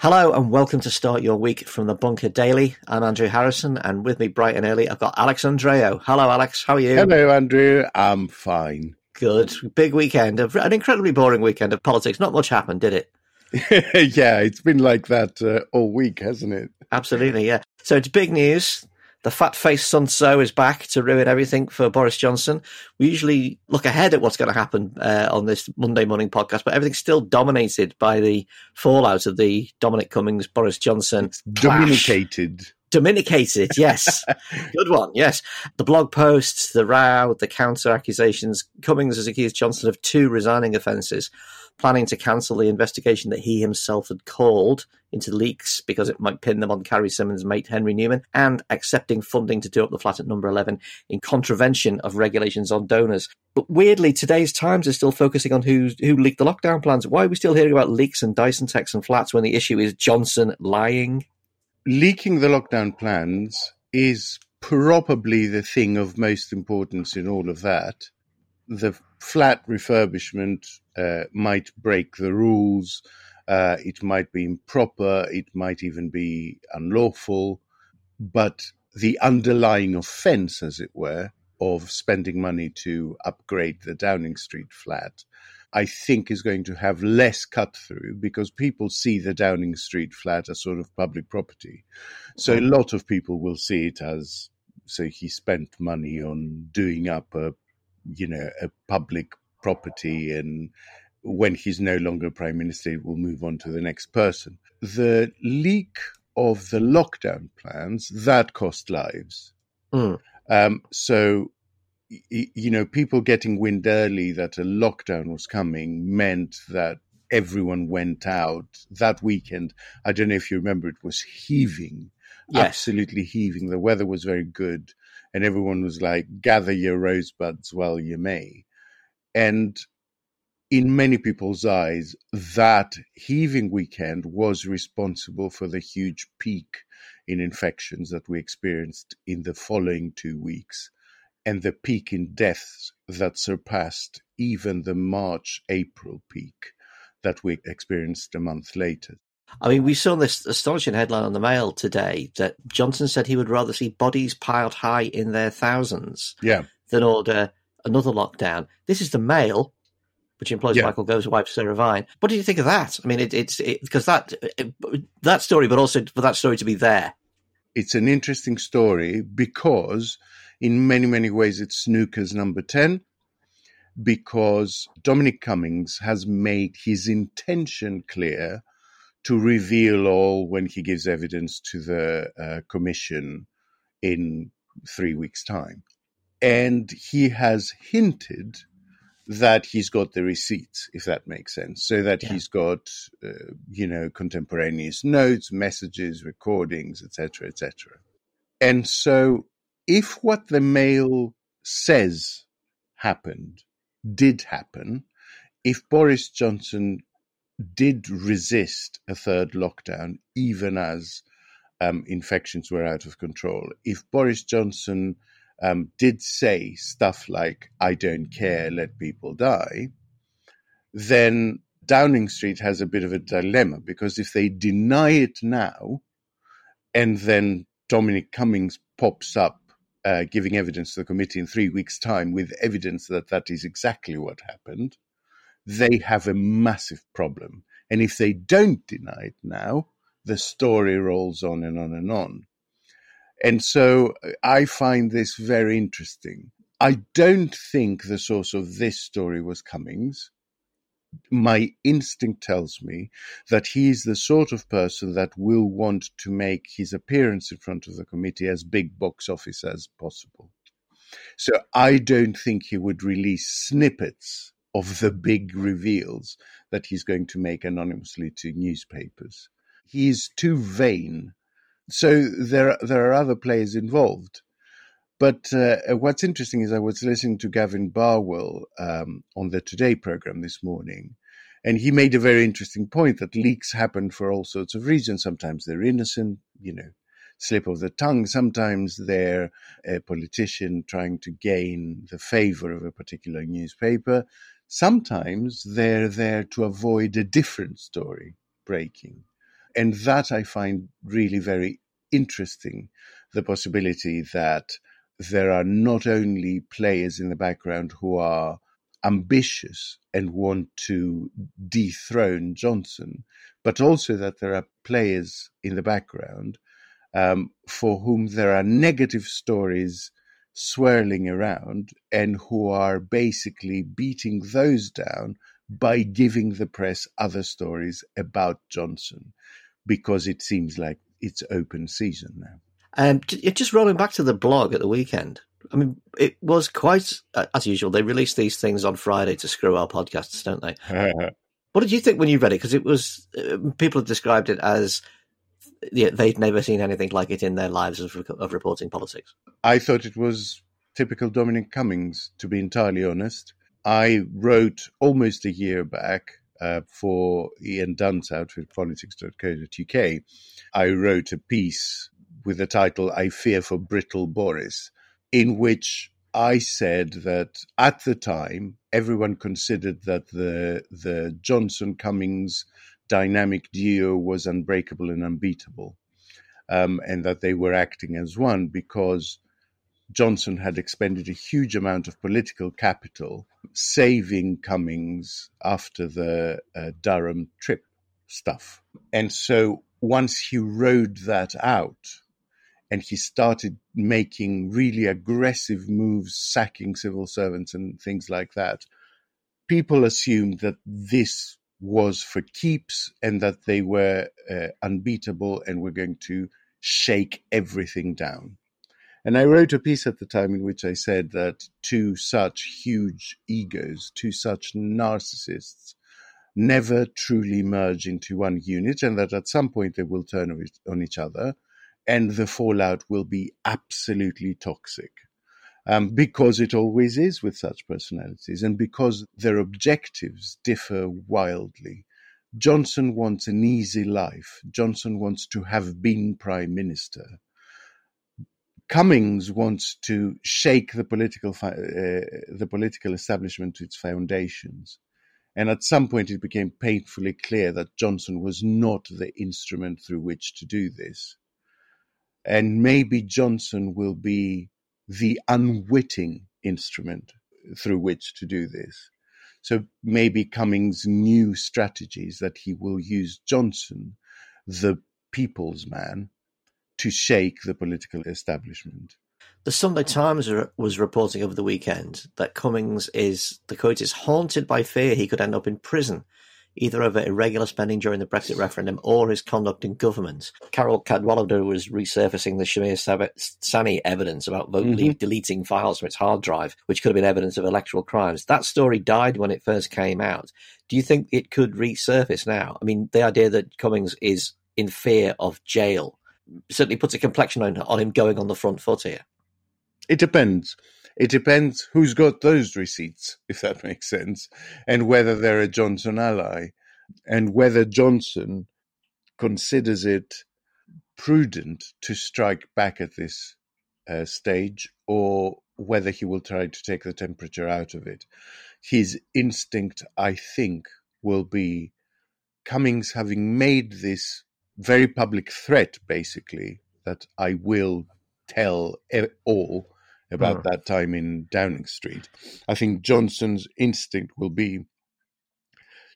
Hello and welcome to start your week from the Bunker Daily. I'm Andrew Harrison, and with me bright and early, I've got Alex Andreou. Hello, Alex. How are you? Hello, Andrew. I'm fine. Good. Big weekend, an incredibly boring weekend of politics. Not much happened, did it? yeah, it's been like that uh, all week, hasn't it? Absolutely, yeah. So it's big news. The fat faced Sun Tzu is back to ruin everything for Boris Johnson. We usually look ahead at what's going to happen uh, on this Monday morning podcast, but everything's still dominated by the fallout of the Dominic Cummings Boris Johnson. Dominicated. Dominicated, yes. Good one, yes. The blog posts, the row, the counter accusations. Cummings has accused Johnson of two resigning offences planning to cancel the investigation that he himself had called into leaks because it might pin them on Carrie Symonds' mate Henry Newman, and accepting funding to do up the flat at number 11 in contravention of regulations on donors. But weirdly, today's Times is still focusing on who, who leaked the lockdown plans. Why are we still hearing about leaks and Dyson texts and flats when the issue is Johnson lying? Leaking the lockdown plans is probably the thing of most importance in all of that. The flat refurbishment uh, might break the rules. Uh, it might be improper. It might even be unlawful. But the underlying offense, as it were, of spending money to upgrade the Downing Street flat, I think is going to have less cut through because people see the Downing Street flat as sort of public property. So a lot of people will see it as so he spent money on doing up a you know a public property and when he's no longer prime minister it will move on to the next person. The leak of the lockdown plans that cost lives. Mm. um, so you know people getting wind early that a lockdown was coming meant that everyone went out that weekend. I don't know if you remember it was heaving yes. absolutely heaving. The weather was very good and everyone was like gather your rosebuds while you may and in many people's eyes, that heaving weekend was responsible for the huge peak in infections that we experienced in the following two weeks and the peak in deaths that surpassed even the March April peak that we experienced a month later. I mean, we saw this astonishing headline on the Mail today that Johnson said he would rather see bodies piled high in their thousands yeah. than order another lockdown. This is the Mail, which employs yeah. Michael Gove's wife, Sarah Vine. What do you think of that? I mean, it, it's because that it, that story, but also for that story to be there. It's an interesting story because, in many many ways, it's snooker's number ten. Because Dominic Cummings has made his intention clear to reveal all when he gives evidence to the uh, commission in three weeks' time and he has hinted that he's got the receipts, if that makes sense. So that yeah. he's got, uh, you know, contemporaneous notes, messages, recordings, etc., etc. And so, if what the mail says happened did happen, if Boris Johnson did resist a third lockdown, even as um, infections were out of control, if Boris Johnson um, did say stuff like, I don't care, let people die, then Downing Street has a bit of a dilemma because if they deny it now and then Dominic Cummings pops up uh, giving evidence to the committee in three weeks' time with evidence that that is exactly what happened, they have a massive problem. And if they don't deny it now, the story rolls on and on and on. And so uh, I find this very interesting. I don't think the source of this story was Cummings. My instinct tells me that he is the sort of person that will want to make his appearance in front of the committee as big box office as possible. So I don't think he would release snippets of the big reveals that he's going to make anonymously to newspapers. He's too vain. So there, there are other players involved. But uh, what's interesting is I was listening to Gavin Barwell um, on the Today program this morning, and he made a very interesting point that leaks happen for all sorts of reasons. Sometimes they're innocent, you know, slip of the tongue. Sometimes they're a politician trying to gain the favor of a particular newspaper. Sometimes they're there to avoid a different story breaking. And that I find really very interesting the possibility that there are not only players in the background who are ambitious and want to dethrone Johnson, but also that there are players in the background um, for whom there are negative stories swirling around and who are basically beating those down by giving the press other stories about Johnson because it seems like it's open season now. Um, just rolling back to the blog at the weekend. I mean, it was quite uh, as usual. They release these things on Friday to screw our podcasts, don't they? what did you think when you read it? Because it was uh, people have described it as yeah, they'd never seen anything like it in their lives of, of reporting politics. I thought it was typical Dominic Cummings, to be entirely honest. I wrote almost a year back uh, for Ian Dunt's outfit, politics.co.uk. I wrote a piece with the title I Fear for Brittle Boris, in which I said that at the time everyone considered that the the Johnson Cummings dynamic duo was unbreakable and unbeatable, um, and that they were acting as one because Johnson had expended a huge amount of political capital saving Cummings after the uh, Durham trip stuff, and so once he rode that out and he started making really aggressive moves, sacking civil servants and things like that. People assumed that this was for keeps and that they were uh, unbeatable and were going to shake everything down. And I wrote a piece at the time in which I said that two such huge egos, two such narcissists, never truly merge into one unit, and that at some point they will turn on each other and the fallout will be absolutely toxic. Um, because it always is with such personalities, and because their objectives differ wildly. Johnson wants an easy life. Johnson wants to have been prime minister. Cummings wants to shake the political uh, the political establishment to its foundations. And at some point, it became painfully clear that Johnson was not the instrument through which to do this and maybe Johnson will be the unwitting instrument through which to do this. So maybe Cummings' new strategies that he will use Johnson, the people's man, to shake the political establishment. The Sunday Times was reporting over the weekend that Cummings is, the quote is, haunted by fear he could end up in prison either over irregular spending during the Brexit referendum or his conduct in government. Carole Cadwalladr was resurfacing the Shahmir Sanni evidence about Vote mm-hmm. deleting files from its hard drive, which could have been evidence of electoral crimes. That story died when it first came out. Do you think it could resurface now? I mean, the idea that Cummings is in fear of jail certainly puts a complexion on, on him going on the front foot here. It depends. It depends who's got those receipts, if that makes sense, and whether they're a Johnson ally, and whether Johnson considers it prudent to strike back at this uh, stage or whether he will try to take the temperature out of it. His instinct, I think, will be Cummings having made this very public threat, basically, that I will tell all about mm. that time in Downing Street. I think Johnson's instinct will be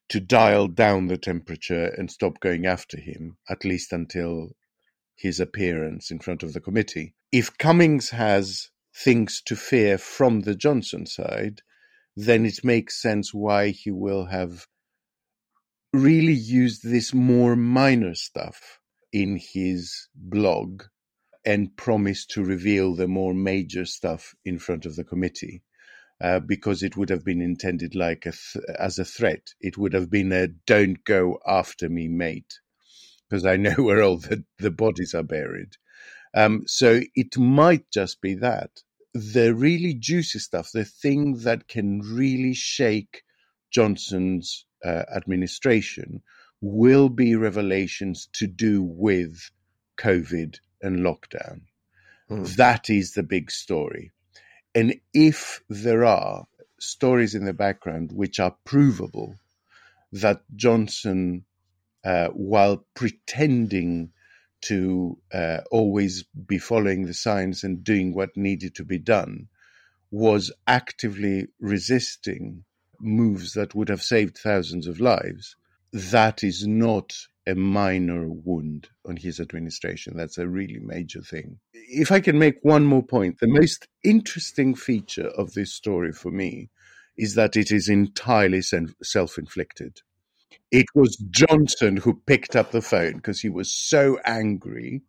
to dial down the temperature and stop going after him, at least until his appearance in front of the committee. If Cummings has things to fear from the Johnson side, then it makes sense why he will have really used this more minor stuff in his blog and promised to reveal the more major stuff in front of the committee. Uh, because it would have been intended like a th- as a threat. It would have been a "Don't go after me, mate," because I know where all the, the bodies are buried. Um, so it might just be that the really juicy stuff, the thing that can really shake Johnson's uh, administration, will be revelations to do with COVID and lockdown. Mm. That is the big story. And if there are stories in the background which are provable that Johnson, uh, while pretending to uh, always be following the science and doing what needed to be done, was actively resisting moves that would have saved thousands of lives, that is not a minor wound on his administration. That's a really major thing. If I can make one more point, the most interesting feature of this story for me is that it is entirely self inflicted. It was Johnson who picked up the phone because he was so angry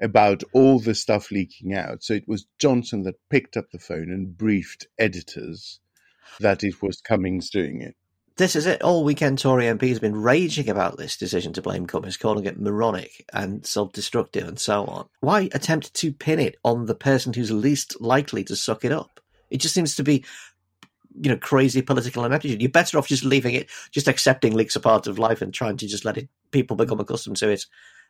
about all the stuff leaking out. So it was Johnson that picked up the phone and briefed editors that it was Cummings doing it this is it. All weekend, Tory MP has been raging about this decision to blame Cummings, calling it moronic and self-destructive and so on. Why attempt to pin it on the person who's least likely to suck it up? It just seems to be, you know, crazy political ineptitude. You're better off just leaving it, just accepting leaks are part of life and trying to just let it people become accustomed to it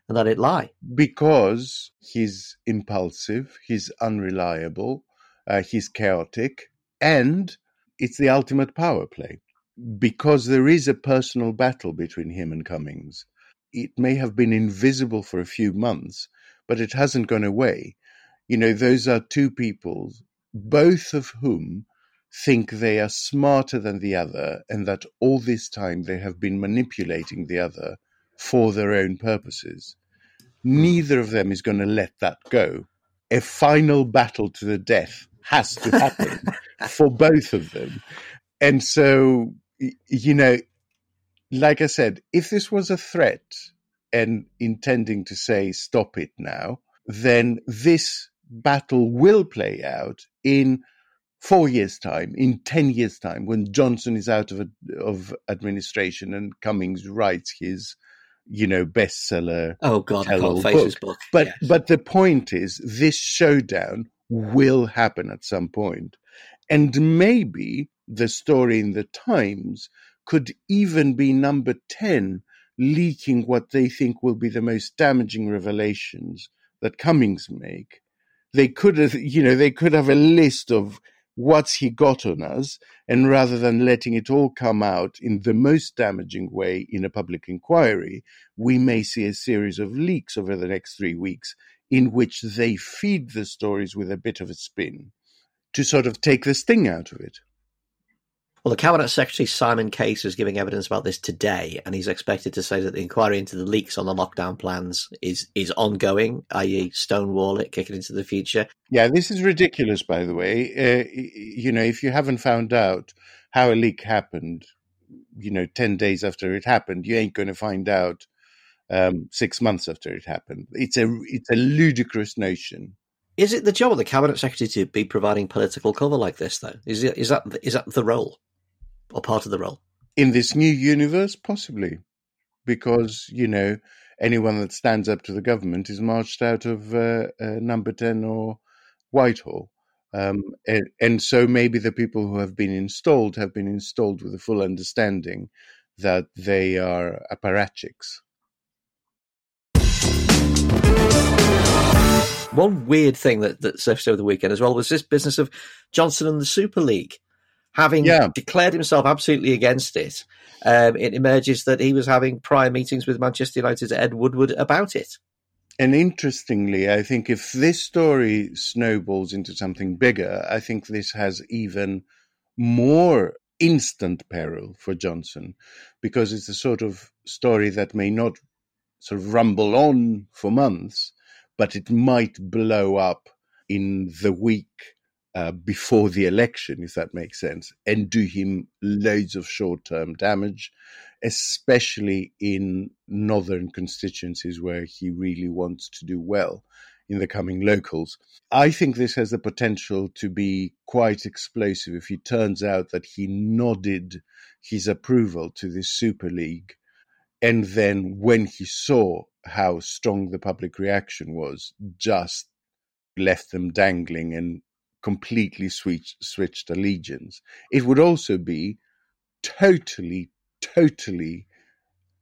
and let it lie. Because he's impulsive, he's unreliable, uh, he's chaotic, and it's the ultimate power play because there is a personal battle between him and Cummings. It may have been invisible for a few months, but it hasn't gone away. You know, those are two people, both of whom think they are smarter than the other, and that all this time they have been manipulating the other for their own purposes. Neither of them is going to let that go. A final battle to the death has to happen for both of them. And so you know, like I said, if this was a threat and intending to say stop it now, then this battle will play out in four years' time, in ten years' time, when Johnson is out of of administration and Cummings writes his, you know, bestseller. Oh God, I can't face book. book. But yes. but the point is, this showdown will happen at some point, and maybe the story in the Times could even be number 10, leaking what they think will be the most damaging revelations that Cummings make. They could have, you know, they could have a list of what's he got on us, and rather than letting it all come out in the most damaging way in a public inquiry, we may see a series of leaks over the next three weeks in which they feed the stories with a bit of a spin to sort of take the sting out of it. Well, the Cabinet Secretary Simon Case is giving evidence about this today, and he's expected to say that the inquiry into the leaks on the lockdown plans is is ongoing, i.e., stonewall it, kick it into the future. Yeah, this is ridiculous, by the way. Uh, you know, if you haven't found out how a leak happened, you know, 10 days after it happened, you ain't going to find out um, six months after it happened. It's a, it's a ludicrous notion. Is it the job of the cabinet secretary to be providing political cover like this, though? Is it, is that is that the role? Or part of the role? In this new universe, possibly, because you know anyone that stands up to the government is marched out of uh, uh, Number Ten or Whitehall. Um, and, and, so maybe the people who have been installed have been installed with a full understanding that they are apparatchiks. One weird thing that, that surfaced over the weekend as well was this business of Johnson and the Super League having yeah. declared himself absolutely against it, um, it emerges that he was having prior meetings with Manchester United's Ed Woodward about it. And interestingly, I think if this story snowballs into something bigger, I think this has even more instant peril for Johnson because it's a sort of story that may not sort of rumble on for months, but it might blow up in the week uh, before the election, if that makes sense, and do him loads of short term damage, especially in northern constituencies where he really wants to do well. in the coming locals. I think this has the potential to be quite explosive if it turns out that he nodded his approval to this Super League. And then when he saw how strong the public reaction was, just left them dangling and completely switched, switched allegiance. It would also be totally, totally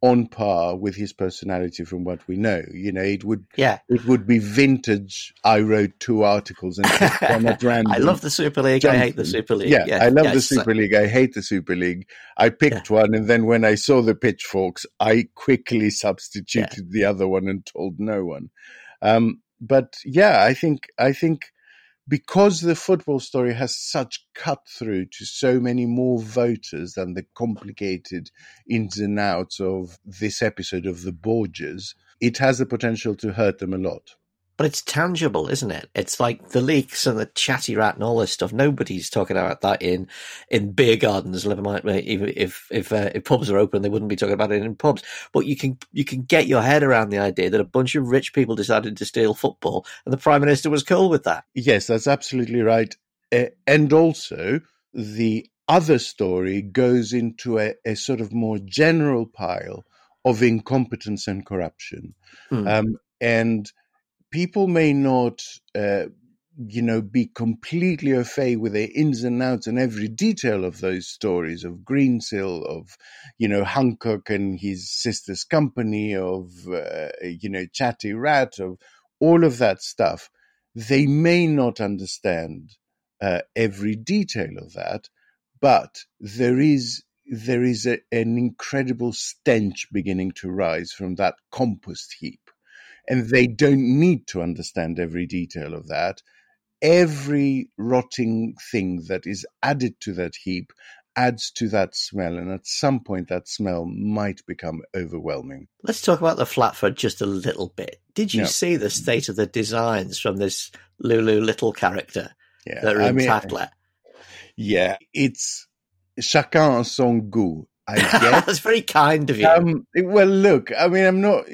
on par with his personality from what we know. You know, it would yeah, it would be vintage. I wrote two articles and one at random. I love the Super League. Johnson. I hate the Super League. Yeah, I love yes. the Super League. I hate the Super League. I picked yeah. one, and then when I saw the pitchforks, I quickly substituted yeah. the other one and told no one. Um, but yeah, I think I think because the football story has such cut through to so many more voters than the complicated ins and outs of this episode of the Borgias, it has the potential to hurt them a lot but it's tangible, isn't it? It's like the leaks and the chatty rat and all this stuff. Nobody's talking about that in in beer gardens. Never mind, even if if uh, if pubs are open, they wouldn't be talking about it in pubs. But you can you can get your head around the idea that a bunch of rich people decided to steal football, and the prime minister was cool with that. Yes, that's absolutely right. Uh, and also the other story goes into a, a, sort of more general pile of incompetence and corruption, hmm. um, and people may not, uh, you know, be completely au fait with the ins and outs and every detail of those stories of Greensill, of, you know, Hancock and his sister's company, of, uh, you know, Chatty Rat, of all of that stuff. They may not understand uh, every detail of that, but there is there is a, an incredible stench beginning to rise from that compost heap and they don't need to understand every detail of that. Every rotting thing that is added to that heap adds to that smell, and at some point, that smell might become overwhelming. Let's talk about the flat for just a little bit. Did you no. see the state of the designs from this Lulu Lytle character yeah, that are in I mean, Tatler? Yeah, it's chacun son goût. I guess. That's very kind of you. Um, well, look, I mean, I'm not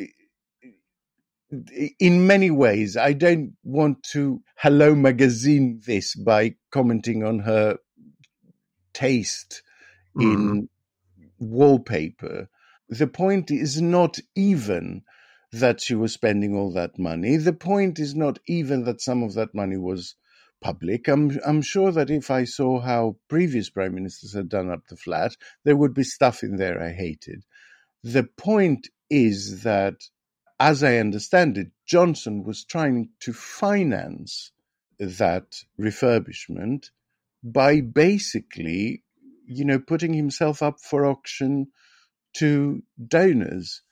in many ways, I don't want to hello magazine this by commenting on her taste mm. in wallpaper. The point is not even that she was spending all that money. The point is not even that some of that money was public. I'm I'm sure that if I saw how previous prime ministers had done up the flat, there would be stuff in there I hated. The point is that as I understand it, Johnson was trying to finance that refurbishment by basically, you know, putting himself up for auction to donors.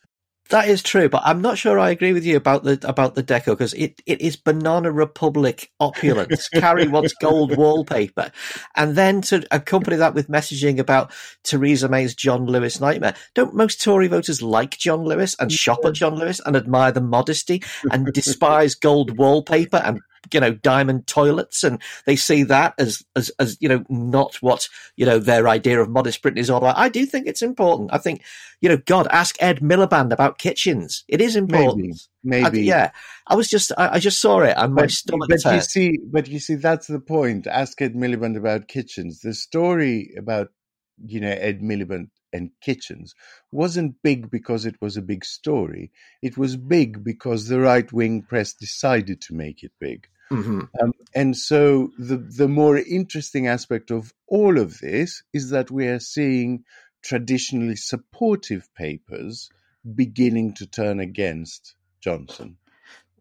That is true, but I'm not sure I agree with you about the about the deco because it, it is Banana Republic opulence. Carrie wants gold wallpaper, and then to accompany that with messaging about Theresa May's John Lewis nightmare. Don't most Tory voters like John Lewis and shop at John Lewis and admire the modesty and despise gold wallpaper and you know diamond toilets and they see that as as as you know not what you know their idea of modest Britain is all about. I do think it's important. I think you know God ask Ed Miliband about kitchens. It is important. Maybe, maybe. I, yeah. I was just I, I, just saw it and my but, stomach. But you see, but you see, that's the point. Ask Ed Miliband about kitchens. The story about you know Ed Miliband and kitchens wasn't big because it was a big story. It was big because the right wing press decided to make it big. Mm-hmm. Um, and so the the more interesting aspect of all of this is that we are seeing traditionally supportive papers beginning to turn against Johnson.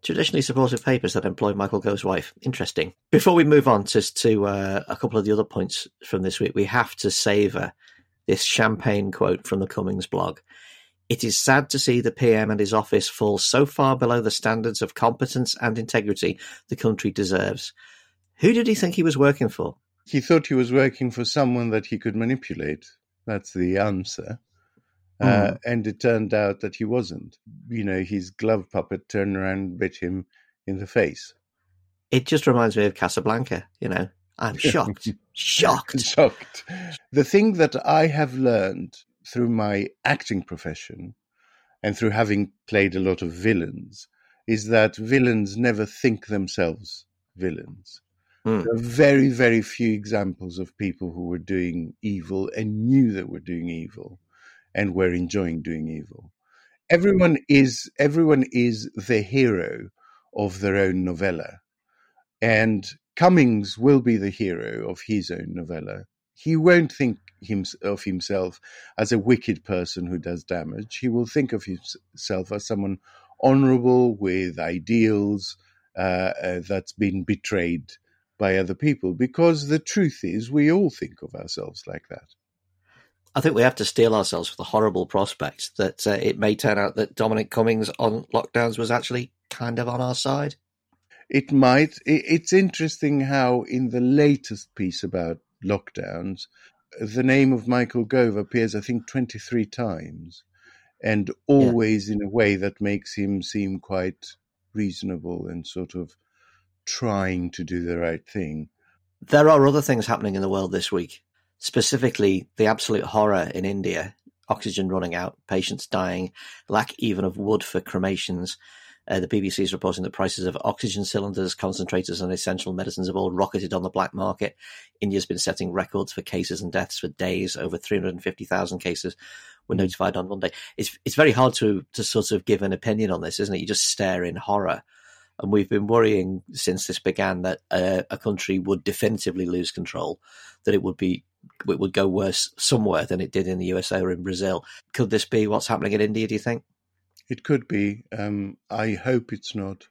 Traditionally supportive papers that employ Michael Gove's wife. Interesting. Before we move on to, to uh, a couple of the other points from this week, we have to savour this champagne quote from the Cummings blog. It is sad to see the PM and his office fall so far below the standards of competence and integrity the country deserves. Who did he think he was working for? He thought he was working for someone that he could manipulate. That's the answer. Mm. Uh, hmm. and it turned out that he wasn't. You know, his glove puppet turned around and bit him in the face. It just reminds me of Casablanca, you know. I'm shocked. shocked. shocked. The thing that I have learned through my acting profession and through having played a lot of villains is that villains never think themselves villains. Mm. There are very, very few examples of people who were doing evil and knew they were doing evil and were enjoying doing evil. Everyone is everyone is the hero of their own novella. And Cummings will be the hero of his own novella. He won't think him, of himself as a wicked person who does damage. He will think of himself as someone honorable with ideals uh, uh, that's been betrayed by other people. Because the truth is, we all think of ourselves like that. I think we have to steel ourselves for the horrible prospect that uh, it may turn out that Dominic Cummings on lockdowns was actually kind of on our side. It might. It's interesting how, in the latest piece about lockdowns, the name of Michael Gove appears, I think, 23 times, and always yeah. in a way that makes him seem quite reasonable and sort of trying to do the right thing. There are other things happening in the world this week, specifically the absolute horror in India oxygen running out, patients dying, lack even of wood for cremations, uh, the BBC is reporting that prices of oxygen cylinders, concentrators, and essential medicines have all rocketed on the black market. India's been setting records for cases and deaths for days. Over 350,000 cases were notified on Monday. It's it's very hard to to sort of give an opinion on this, isn't it? You just stare in horror. And we've been worrying since this began that uh, a country would definitively lose control, that it would be it would go worse somewhere than it did in the USA or in Brazil. Could this be what's happening in India? Do you think? It could be. Um, I hope it's not.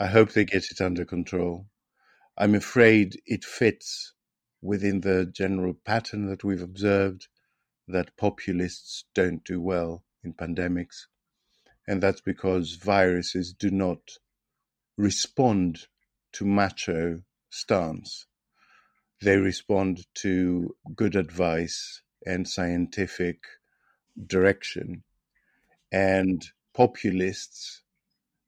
I hope they get it under control. I'm afraid it fits within the general pattern that we've observed that populists don't do well in pandemics. And that's because viruses do not respond to macho stance. They respond to good advice and scientific direction and populists,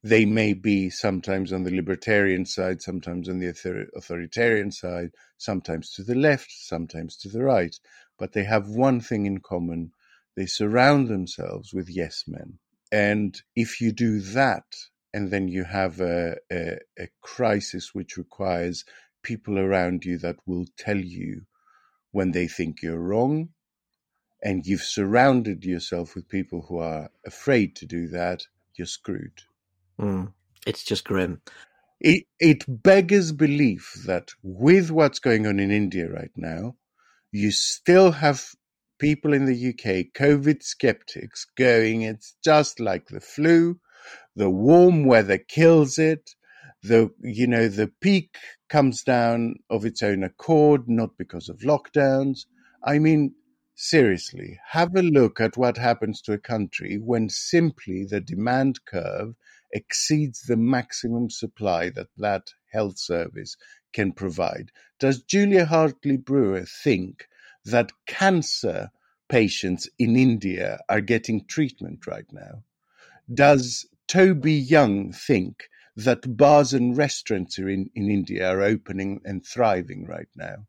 they may be sometimes on the libertarian side, sometimes on the authoritarian side, sometimes to the left, sometimes to the right. But they have one thing in common they surround themselves with yes men. And if you do that, and then you have a, a, a crisis which requires people around you that will tell you when they think you're wrong and you've surrounded yourself with people who are afraid to do that, you're screwed. Mm, it's just grim. It, it beggars belief that with what's going on in India right now, you still have people in the UK, COVID skeptics, going, it's just like the flu. The warm weather kills it. The, you know, the peak comes down of its own accord, not because of lockdowns. I mean, seriously, have a look at what happens to a country when simply the demand curve exceeds the maximum supply that that health service can provide. Does Julia Hartley Brewer think that cancer patients in India are getting treatment right now? Does Toby Young think that bars and restaurants in, in India are opening and thriving right now?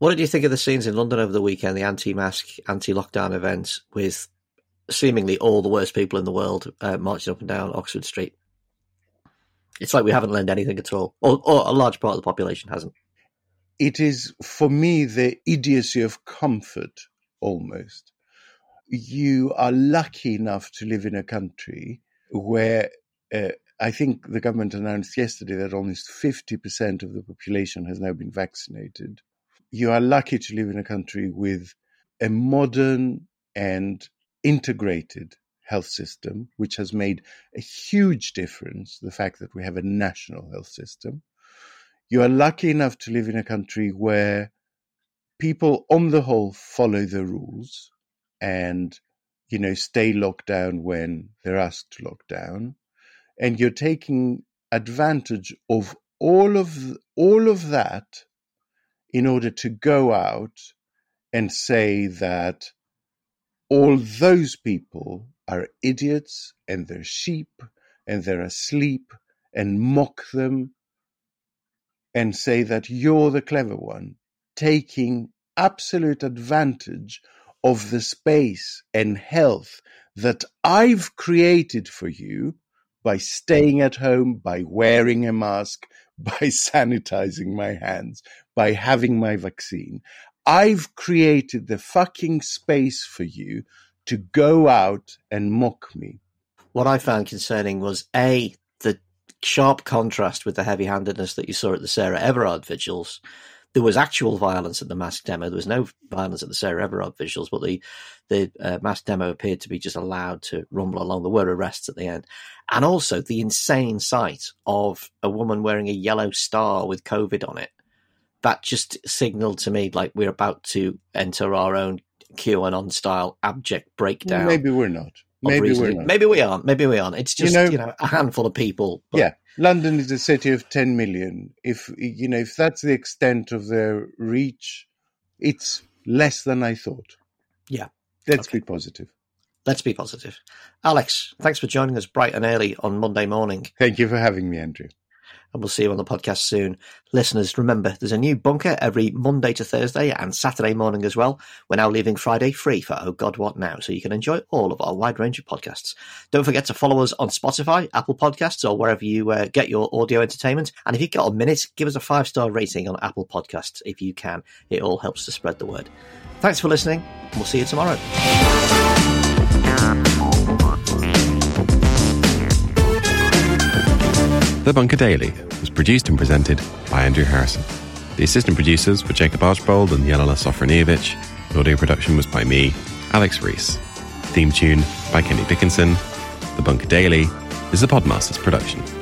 What did you think of the scenes in London over the weekend, the anti-mask, anti-lockdown events with seemingly all the worst people in the world uh, marching up and down Oxford Street? It's like we haven't learned anything at all, or, or a large part of the population hasn't. It is, for me, the idiocy of comfort almost. You are lucky enough to live in a country where uh, I think the government announced yesterday that almost 50% of the population has now been vaccinated you are lucky to live in a country with a modern and integrated health system, which has made a huge difference. The fact that we have a national health system. You are lucky enough to live in a country where people, on the whole, follow the rules and, you know, stay locked down when they're asked to lock down. And you're taking advantage of all of all of that in order to go out and say that all those people are idiots and they're sheep and they're asleep and mock them and say that you're the clever one, taking absolute advantage of the space and health that I've created for you by staying at home, by wearing a mask, by sanitizing my hands, by having my vaccine. I've created the fucking space for you to go out and mock me. What I found concerning was A, the sharp contrast with the heavy handedness that you saw at the Sarah Everard vigils. There was actual violence at the mask demo. There was no violence at the Sarah Everard vigils, but the the uh, mask demo appeared to be just allowed to rumble along. There were arrests at the end, and also the insane sight of a woman wearing a yellow star with COVID on it. That just signaled to me like we're about to enter our own QAnon style abject breakdown. Maybe we're not. Maybe we're not. Maybe we aren't. Maybe we aren't. It's just you know, you know a handful of people. But... Yeah, London is a city of ten million. If you know, if that's the extent of their reach, it's less than I thought. Yeah, let's okay. be positive. Let's be positive. Alex, thanks for joining us bright and early on Monday morning. Thank you for having me, Andrew and we'll see you on the podcast soon. Listeners, remember there's a new bunker every Monday to Thursday and Saturday morning as well. We're now leaving Friday free for Oh God What Now, so you can enjoy all of our wide range of podcasts. Don't forget to follow us on Spotify, Apple Podcasts, or wherever you uh, get your audio entertainment. And if you've got a minute, give us a five star rating on Apple Podcasts if you can. It all helps to spread the word. Thanks for listening, and we'll see you tomorrow. The Bunker Daily was produced and presented by Andrew Harrison. The assistant producers were Jacob Archbold and Jelena Sofronijevic. Audio production was by me, Alex Rees. Theme tune by Kenny Dickinson. The Bunker Daily is a Podmasters production.